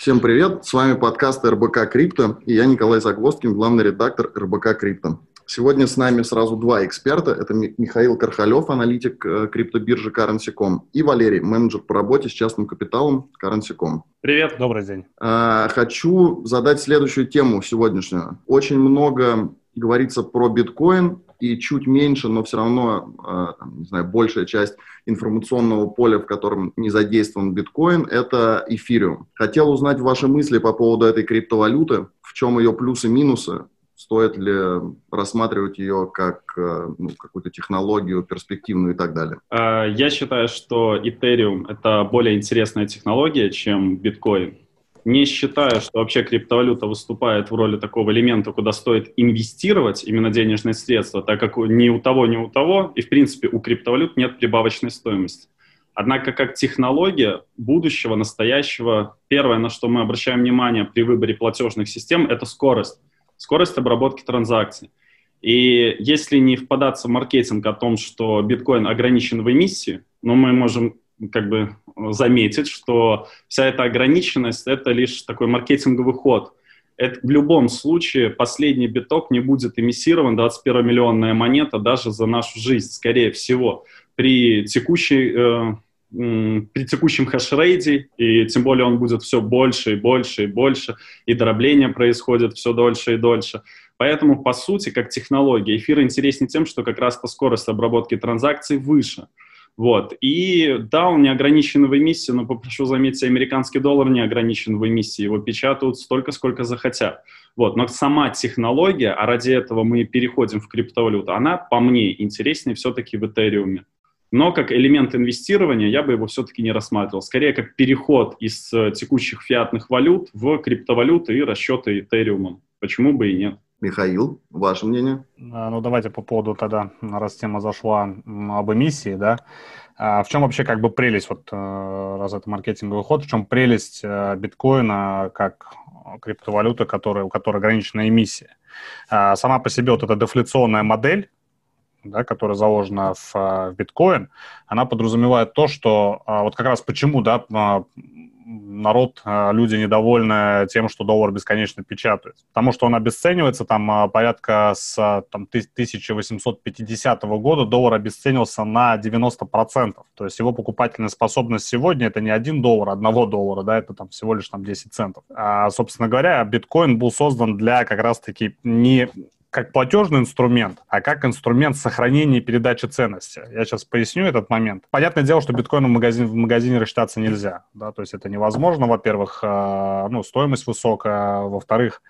Всем привет, с вами подкаст РБК Крипто, и я Николай Загвоздкин, главный редактор РБК Крипто. Сегодня с нами сразу два эксперта. Это Михаил Кархалев, аналитик э, криптобиржи Currency.com, и Валерий, менеджер по работе с частным капиталом Currency.com. Привет, добрый день. А, хочу задать следующую тему сегодняшнюю. Очень много говорится про биткоин, и чуть меньше, но все равно, а, не знаю, большая часть информационного поля, в котором не задействован биткоин, это эфириум. Хотел узнать ваши мысли по поводу этой криптовалюты, в чем ее плюсы минусы, стоит ли рассматривать ее как э, ну, какую-то технологию перспективную и так далее? А, я считаю, что Ethereum — это более интересная технология, чем биткоин. Не считаю, что вообще криптовалюта выступает в роли такого элемента, куда стоит инвестировать именно денежные средства, так как ни у того, ни у того, и в принципе у криптовалют нет прибавочной стоимости. Однако как технология будущего, настоящего, первое, на что мы обращаем внимание при выборе платежных систем, это скорость скорость обработки транзакций. И если не впадаться в маркетинг о том, что биткоин ограничен в эмиссии, но мы можем как бы заметить, что вся эта ограниченность — это лишь такой маркетинговый ход. Это в любом случае последний биток не будет эмиссирован, 21-миллионная монета даже за нашу жизнь, скорее всего. При текущей э, при текущем хешрейде, и тем более он будет все больше и больше и больше, и дробление происходит все дольше и дольше. Поэтому, по сути, как технология, эфир интереснее тем, что как раз-то скорость обработки транзакций выше. Вот. И да, он не ограничен в эмиссии, но попрошу заметить, американский доллар не ограничен в эмиссии, его печатают столько, сколько захотят. Вот. Но сама технология, а ради этого мы переходим в криптовалюту, она, по мне, интереснее все-таки в Этериуме. Но как элемент инвестирования я бы его все-таки не рассматривал. Скорее, как переход из э, текущих фиатных валют в криптовалюты и расчеты Этериумом. Почему бы и нет? Михаил, ваше мнение? А, ну, давайте по поводу тогда, раз тема зашла об эмиссии, да, а в чем вообще как бы прелесть, вот э, раз это маркетинговый ход, в чем прелесть э, биткоина как криптовалюты, которая, у которой ограничена эмиссия? А сама по себе вот эта дефляционная модель, да, которая заложена в, в биткоин, она подразумевает то, что а, вот как раз почему, да, народ, а, люди недовольны тем, что доллар бесконечно печатает. Потому что он обесценивается, там порядка с там, 1850 года доллар обесценился на 90%. То есть его покупательная способность сегодня это не 1 доллар, одного доллара, да, это там всего лишь там 10 центов. А, собственно говоря, биткоин был создан для как раз-таки не как платежный инструмент, а как инструмент сохранения и передачи ценности. Я сейчас поясню этот момент. Понятное дело, что биткоин в магазине, в магазине рассчитаться нельзя. Да? То есть это невозможно, во-первых, э, ну, стоимость высокая, во-вторых,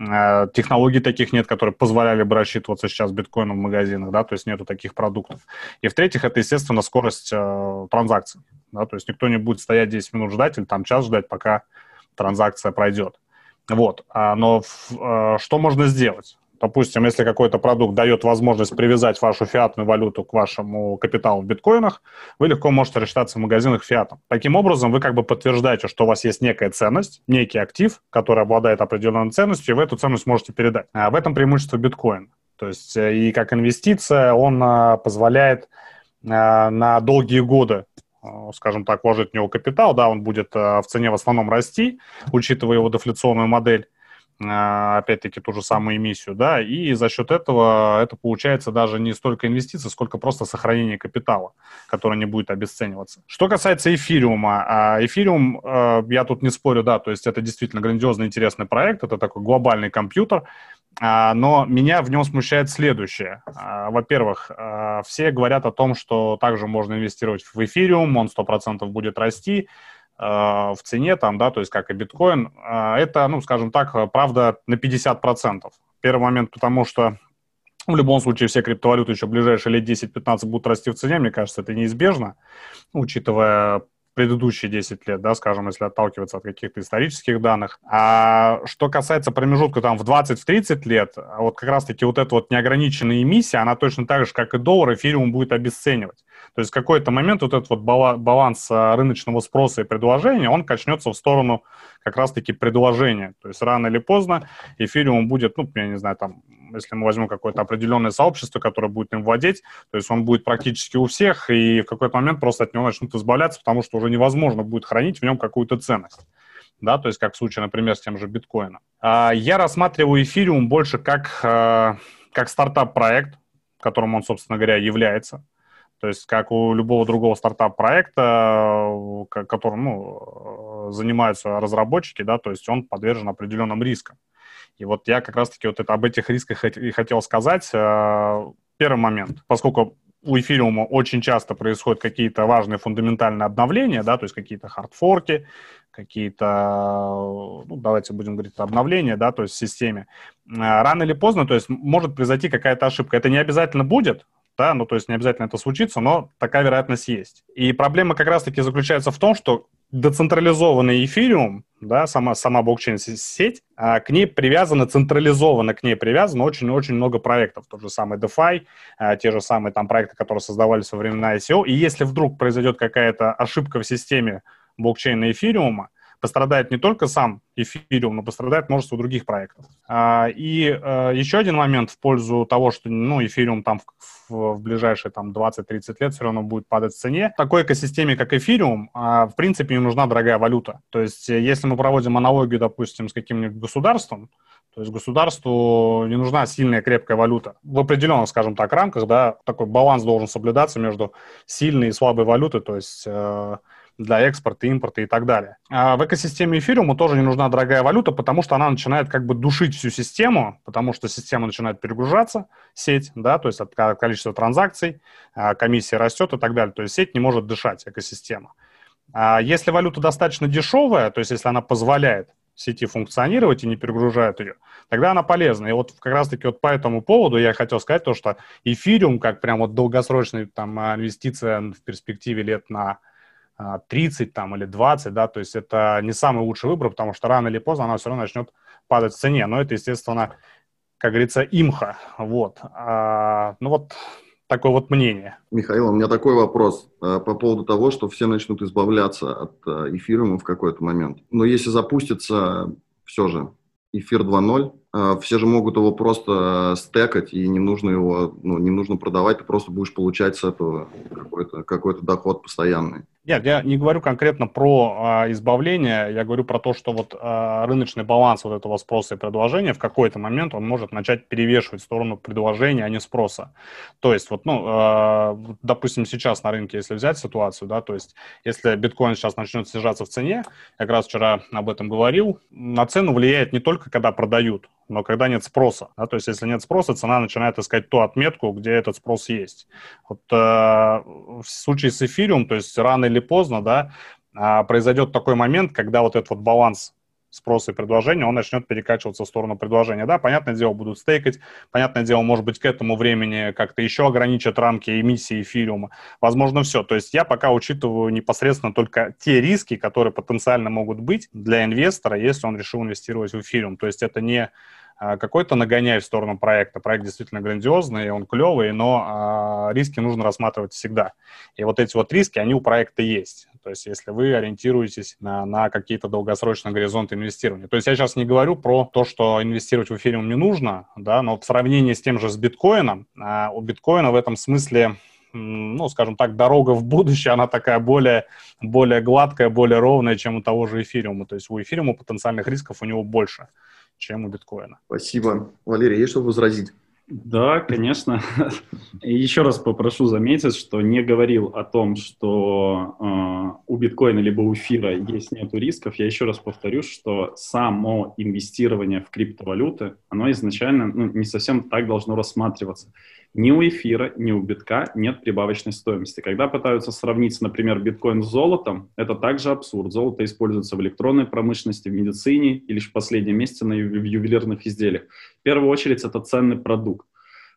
э, технологий таких нет, которые позволяли бы рассчитываться сейчас биткоином в магазинах, да, то есть нету таких продуктов. И в-третьих, это, естественно, скорость э, транзакций. Да? То есть никто не будет стоять 10 минут ждать или там час ждать, пока транзакция пройдет. Вот. А, но э, что можно сделать? Допустим, если какой-то продукт дает возможность привязать вашу фиатную валюту к вашему капиталу в биткоинах, вы легко можете рассчитаться в магазинах фиатом. Таким образом, вы как бы подтверждаете, что у вас есть некая ценность, некий актив, который обладает определенной ценностью, и вы эту ценность можете передать. А в этом преимущество биткоина. То есть э, и как инвестиция он а, позволяет а, на долгие годы скажем так, вложить в него капитал, да, он будет в цене в основном расти, учитывая его дефляционную модель, опять-таки, ту же самую эмиссию, да, и за счет этого это получается даже не столько инвестиций, сколько просто сохранение капитала, который не будет обесцениваться. Что касается эфириума, а, эфириум, э, я тут не спорю, да, то есть это действительно грандиозный интересный проект, это такой глобальный компьютер, а, но меня в нем смущает следующее. Во-первых, все говорят о том, что также можно инвестировать в эфириум, он 100% будет расти, в цене, там, да, то есть как и биткоин, э, это, ну, скажем так, правда на 50%. Первый момент, потому что в любом случае все криптовалюты еще в ближайшие лет 10-15 будут расти в цене, мне кажется, это неизбежно, учитывая предыдущие 10 лет, да, скажем, если отталкиваться от каких-то исторических данных. А что касается промежутка там в 20-30 лет, вот как раз-таки вот эта вот неограниченная эмиссия, она точно так же, как и доллар, эфириум будет обесценивать. То есть в какой-то момент вот этот вот баланс а, рыночного спроса и предложения, он качнется в сторону как раз-таки предложения. То есть рано или поздно эфириум будет, ну, я не знаю, там, если мы возьмем какое-то определенное сообщество, которое будет им владеть, то есть он будет практически у всех, и в какой-то момент просто от него начнут избавляться, потому что уже невозможно будет хранить в нем какую-то ценность. да, то есть как в случае, например, с тем же биткоином. А, я рассматриваю эфириум больше как, э, как стартап-проект, которым он, собственно говоря, является. То есть, как у любого другого стартап-проекта, которым ну, занимаются разработчики, да, то есть он подвержен определенным рискам. И вот я как раз-таки вот это, об этих рисках и хотел сказать. Э, первый момент, поскольку у эфириума очень часто происходят какие-то важные фундаментальные обновления, да, то есть какие-то хардфорки, какие-то, ну, давайте будем говорить, обновления, да, то есть в системе. Э, рано или поздно, то есть может произойти какая-то ошибка. Это не обязательно будет, да, ну, то есть не обязательно это случится, но такая вероятность есть. И проблема как раз-таки заключается в том, что децентрализованный эфириум, да, сама, сама блокчейн-сеть, а, к ней привязано, централизованно к ней привязано очень-очень много проектов. Тот же самый DeFi, а, те же самые там проекты, которые создавались во времена ICO. И если вдруг произойдет какая-то ошибка в системе блокчейна эфириума, пострадает не только сам эфириум, но пострадает множество других проектов. А, и э, еще один момент в пользу того, что ну, эфириум там в, в ближайшие там 20-30 лет все равно будет падать в цене. В такой экосистеме, как эфириум, а, в принципе, не нужна дорогая валюта. То есть, э, если мы проводим аналогию, допустим, с каким-нибудь государством, то есть государству не нужна сильная крепкая валюта. В определенных, скажем так, рамках, да, такой баланс должен соблюдаться между сильной и слабой валютой, то есть э, для экспорта, импорта и так далее. А в экосистеме эфириума тоже не нужна дорогая валюта, потому что она начинает как бы душить всю систему, потому что система начинает перегружаться, сеть, да, то есть от количества транзакций, а, комиссия растет и так далее. То есть сеть не может дышать, экосистема. А если валюта достаточно дешевая, то есть если она позволяет сети функционировать и не перегружает ее, тогда она полезна. И вот как раз-таки вот по этому поводу я хотел сказать то, что эфириум, как прям вот долгосрочная там инвестиция в перспективе лет на 30 а, там, или 20, да, то есть это не самый лучший выбор, потому что рано или поздно она все равно начнет падать в цене, но это, естественно, как говорится, имха, вот. А, ну вот такое вот мнение. Михаил, у меня такой вопрос а, по поводу того, что все начнут избавляться от а, эфириума в какой-то момент. Но если запустится все же эфир 2.0, а, все же могут его просто стекать, и не нужно его, ну, не нужно продавать, ты просто будешь получать с этого какой-то какой доход постоянный. Нет, я не говорю конкретно про а, избавление, я говорю про то, что вот а, рыночный баланс вот этого спроса и предложения в какой-то момент он может начать перевешивать в сторону предложения, а не спроса. То есть вот, ну, а, допустим, сейчас на рынке, если взять ситуацию, да, то есть если биткоин сейчас начнет снижаться в цене, я как раз вчера об этом говорил, на цену влияет не только когда продают, но когда нет спроса. Да, то есть если нет спроса, цена начинает искать ту отметку, где этот спрос есть. Вот э, в случае с эфириум, то есть рано или поздно, да, э, произойдет такой момент, когда вот этот вот баланс спроса и предложения, он начнет перекачиваться в сторону предложения. Да, понятное дело, будут стейкать, понятное дело, может быть, к этому времени как-то еще ограничат рамки эмиссии эфириума. Возможно, все. То есть я пока учитываю непосредственно только те риски, которые потенциально могут быть для инвестора, если он решил инвестировать в эфириум. То есть это не а, какой-то нагоняй в сторону проекта. Проект действительно грандиозный, он клевый, но а, риски нужно рассматривать всегда. И вот эти вот риски, они у проекта есть. То есть если вы ориентируетесь на, на какие-то долгосрочные горизонты инвестирования. То есть я сейчас не говорю про то, что инвестировать в эфириум не нужно, да, но в сравнении с тем же с биткоином, а, у биткоина в этом смысле ну, скажем так, дорога в будущее, она такая более, более гладкая, более ровная, чем у того же эфириума. То есть у эфириума потенциальных рисков у него больше чем у биткоина. Спасибо. Валерий, есть что возразить? Да, конечно. И еще раз попрошу заметить, что не говорил о том, что э, у биткоина либо у эфира есть нету рисков. Я еще раз повторю, что само инвестирование в криптовалюты, оно изначально ну, не совсем так должно рассматриваться. Ни у эфира, ни у битка нет прибавочной стоимости. Когда пытаются сравнить, например, биткоин с золотом, это также абсурд. Золото используется в электронной промышленности, в медицине и лишь в последнем месяце на в ювелирных изделиях. В первую очередь это ценный продукт.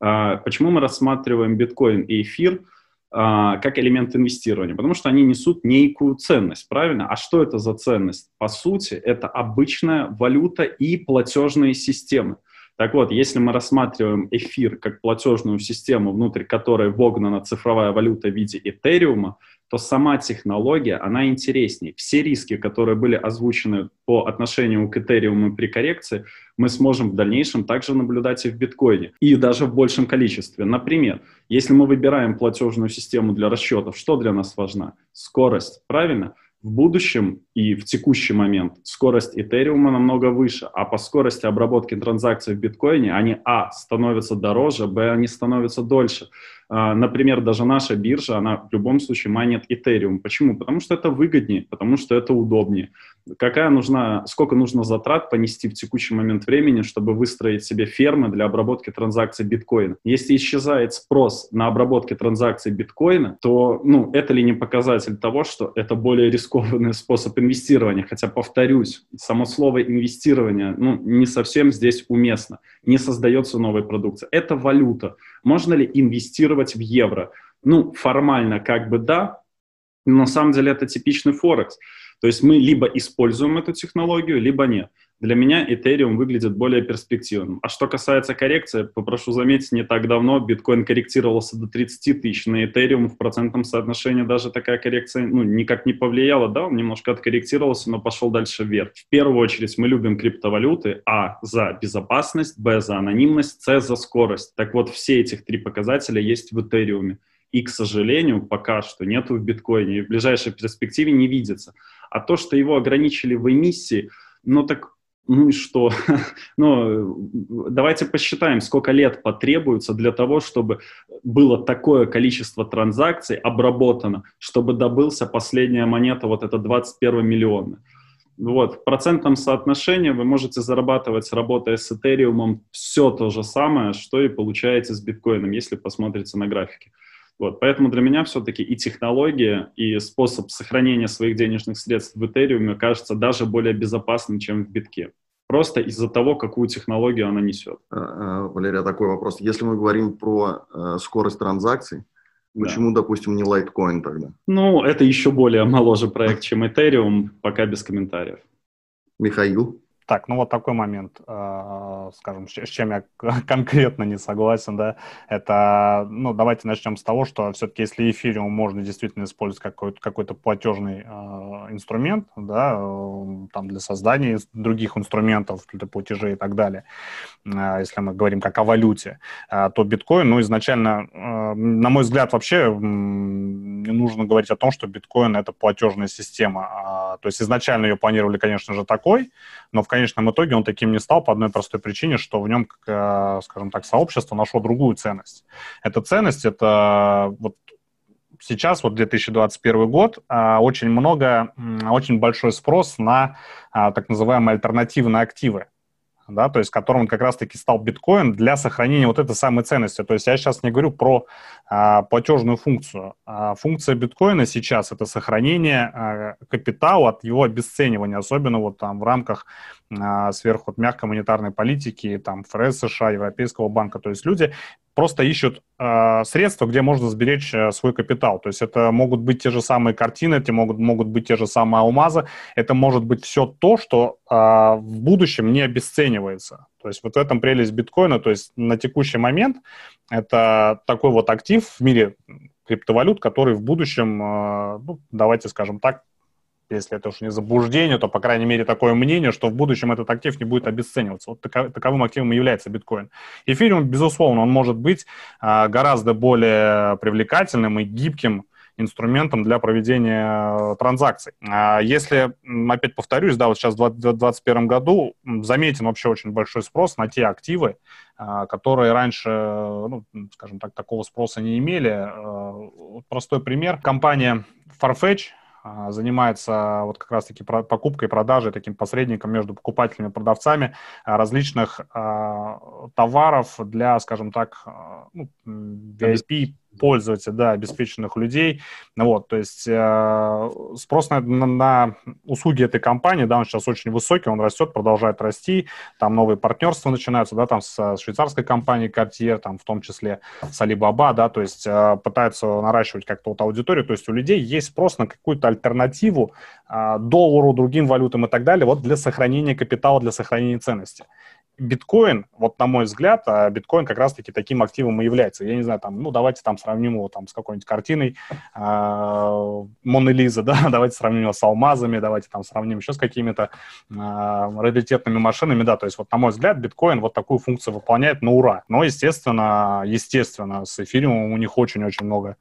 А, почему мы рассматриваем биткоин и эфир а, как элемент инвестирования? Потому что они несут некую ценность, правильно? А что это за ценность? По сути, это обычная валюта и платежные системы. Так вот, если мы рассматриваем эфир как платежную систему, внутрь которой вогнана цифровая валюта в виде Этериума, то сама технология, она интереснее. Все риски, которые были озвучены по отношению к Этериуму при коррекции, мы сможем в дальнейшем также наблюдать и в биткоине, и даже в большем количестве. Например, если мы выбираем платежную систему для расчетов, что для нас важна? Скорость, правильно? В будущем и в текущий момент скорость Этериума намного выше, а по скорости обработки транзакций в биткоине они, а, становятся дороже, б, они становятся дольше. А, например, даже наша биржа, она в любом случае майнит Ethereum. Почему? Потому что это выгоднее, потому что это удобнее. Какая нужна, сколько нужно затрат понести в текущий момент времени, чтобы выстроить себе фермы для обработки транзакций биткоина? Если исчезает спрос на обработке транзакций биткоина, то ну, это ли не показатель того, что это более рискованный способ инвестирования? Хотя, повторюсь, само слово инвестирование ну, не совсем здесь уместно. Не создается новой продукции. Это валюта. Можно ли инвестировать в евро? Ну, формально как бы да, но на самом деле это типичный Форекс. То есть мы либо используем эту технологию, либо нет. Для меня Ethereum выглядит более перспективным. А что касается коррекции, попрошу заметить, не так давно биткоин корректировался до 30 тысяч. На Ethereum в процентном соотношении даже такая коррекция ну, никак не повлияла. Да, он немножко откорректировался, но пошел дальше вверх. В первую очередь мы любим криптовалюты. А за безопасность, Б за анонимность, С за скорость. Так вот, все этих три показателя есть в Ethereum. И, к сожалению, пока что нету в биткоине. И в ближайшей перспективе не видится. А то, что его ограничили в эмиссии, ну так ну и что? ну, давайте посчитаем, сколько лет потребуется для того, чтобы было такое количество транзакций обработано, чтобы добылся последняя монета, вот это 21 миллиона. Вот, в процентном соотношении вы можете зарабатывать, работая с Этериумом, все то же самое, что и получаете с биткоином, если посмотрите на графики. Вот, поэтому для меня все-таки и технология, и способ сохранения своих денежных средств в Ethereum кажется даже более безопасным, чем в битке. Просто из-за того, какую технологию она несет. А, а, Валерия, такой вопрос. Если мы говорим про э, скорость транзакций, почему, да. допустим, не Litecoin тогда? Ну, это еще более моложе проект, чем Ethereum, пока без комментариев. Михаил? Так, ну вот такой момент, э, скажем, с чем я конкретно не согласен, да, это, ну, давайте начнем с того, что все-таки если эфириум можно действительно использовать какой-то какой платежный э, инструмент, да, там для создания других инструментов, для платежей и так далее, если мы говорим как о валюте, то биткоин, ну, изначально, на мой взгляд, вообще не нужно говорить о том, что биткоин это платежная система, а, то есть изначально ее планировали, конечно же, такой, но в конечном итоге он таким не стал по одной простой причине, что в нем, скажем так, сообщество нашло другую ценность. Эта ценность, это вот сейчас, вот 2021 год, э, очень много, очень большой спрос на э, так называемые альтернативные активы да, то есть которым как раз-таки стал биткоин для сохранения вот этой самой ценности. То есть я сейчас не говорю про а, платежную функцию. А функция биткоина сейчас это сохранение а, капитала от его обесценивания, особенно вот там в рамках а, сверху вот, мягкой монетарной политики, там ФРС США, Европейского банка. То есть люди просто ищут э, средства, где можно сберечь э, свой капитал. То есть это могут быть те же самые картины, это могут, могут быть те же самые алмазы, это может быть все то, что э, в будущем не обесценивается. То есть вот в этом прелесть биткоина. То есть на текущий момент это такой вот актив в мире криптовалют, который в будущем, э, ну, давайте скажем так, если это уж не заблуждение, то, по крайней мере, такое мнение, что в будущем этот актив не будет обесцениваться. Вот таковым активом и является биткоин. Эфириум, безусловно, он может быть а, гораздо более привлекательным и гибким инструментом для проведения транзакций. А если, опять повторюсь, да, вот сейчас в 2021 году заметен вообще очень большой спрос на те активы, а, которые раньше, ну, скажем так, такого спроса не имели. Простой пример. Компания Farfetch, занимается вот как раз-таки покупкой продажей, таким посредником между покупателями и продавцами а, различных а, товаров для, скажем так, ну, VIP пользователей, да, обеспеченных людей. Вот, то есть э, спрос на, на, на услуги этой компании, да, он сейчас очень высокий, он растет, продолжает расти, там новые партнерства начинаются, да, там с, швейцарской компанией Cartier, там в том числе с Alibaba, да, то есть э, пытаются наращивать как-то вот аудиторию, то есть у людей есть спрос на какую-то альтернативу э, доллару, другим валютам и так далее, вот для сохранения капитала, для сохранения ценности биткоин, вот на мой взгляд, а биткоин как раз-таки таким активом и является. Я не знаю, там, ну, давайте там сравним его там с какой-нибудь картиной Моны Лизы, да, давайте сравним его с алмазами, давайте там сравним еще с какими-то э, раритетными машинами, да, то есть вот на мой взгляд биткоин вот такую функцию выполняет на ура. Но, естественно, естественно, с эфириумом у них очень-очень много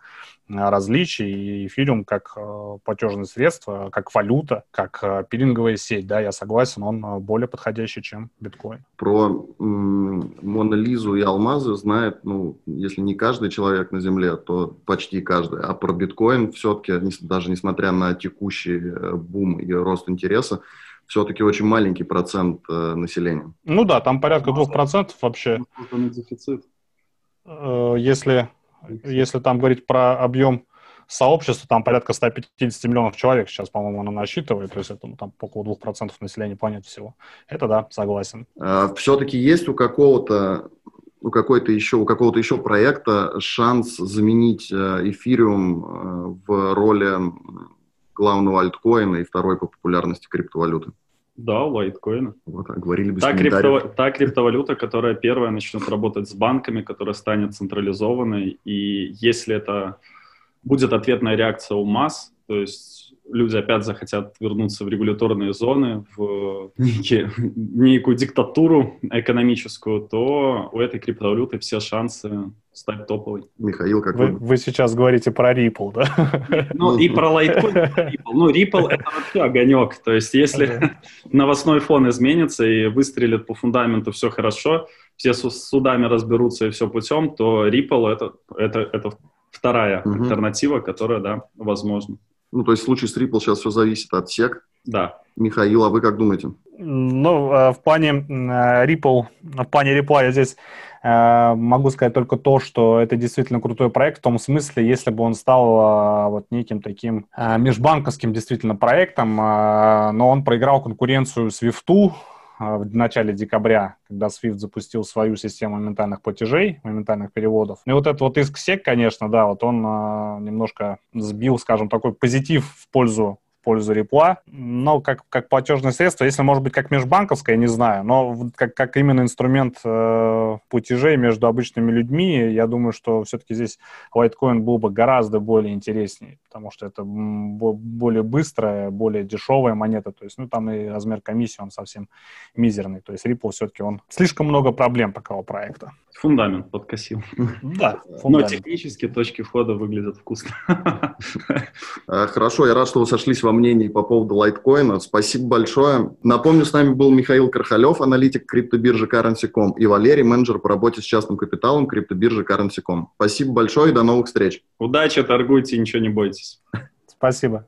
различий, и эфириум как э, платежное средство, как валюта, как э, пилинговая сеть, да, я согласен, он э, более подходящий, чем биткоин. Про Монолизу и алмазы знает, ну, если не каждый человек на Земле, то почти каждый, а про биткоин все-таки, даже несмотря на текущий бум и рост интереса, все-таки очень маленький процент э, населения. Ну да, там порядка двух процентов вообще. Дефицит. Э, если, если там говорить про объем сообщества, там порядка 150 миллионов человек сейчас, по-моему, оно насчитывает, то есть это ну, там около 2% населения планеты всего. Это да, согласен. А, все-таки есть у какого-то у какой-то еще, у какого-то еще проекта шанс заменить э, эфириум э, в роли главного альткоина и второй по популярности криптовалюты. Да, у лайткоина. Вот, а говорили без та, крипто, та криптовалюта, которая первая начнет работать с банками, которая станет централизованной, и если это будет ответная реакция у масс, то есть люди опять захотят вернуться в регуляторные зоны, в некие, некую диктатуру экономическую, то у этой криптовалюты все шансы стать топовой. Михаил, как вы? Вы, вы сейчас говорите про Ripple, да? Ну, и про Litecoin, Ripple. Ну, Ripple — это вообще огонек. То есть, если новостной фон изменится и выстрелит по фундаменту все хорошо, все с судами разберутся и все путем, то Ripple это, — это, это вторая угу. альтернатива, которая, да, возможна. Ну, то есть в случае с Ripple сейчас все зависит от SEC. Да. Михаил, а вы как думаете? Ну, э, в плане э, Ripple, в плане Ripple я здесь э, могу сказать только то, что это действительно крутой проект в том смысле, если бы он стал вот неким таким межбанковским действительно проектом, но он проиграл конкуренцию Swift, а, в начале декабря, когда SWIFT запустил свою систему моментальных платежей, моментальных переводов. И вот этот вот иск SEC, конечно, да, вот он а, немножко сбил, скажем, такой позитив в пользу пользу репла, но как, как платежное средство, если, может быть, как межбанковское, не знаю, но как, как именно инструмент э, платежей между обычными людьми, я думаю, что все-таки здесь Litecoin был бы гораздо более интереснее, потому что это более быстрая, более дешевая монета, то есть, ну, там и размер комиссии, он совсем мизерный, то есть Ripple все-таки он слишком много проблем такого проекта. Фундамент подкосил. Да, фундамент. Но технически точки входа выглядят вкусно. А, хорошо, я рад, что вы сошлись во мнении по поводу лайткоина. Спасибо большое. Напомню, с нами был Михаил Кархалев, аналитик криптобиржи Currency.com, и Валерий, менеджер по работе с частным капиталом криптобиржи Currency.com. Спасибо большое и до новых встреч. Удачи, торгуйте, ничего не бойтесь. Спасибо.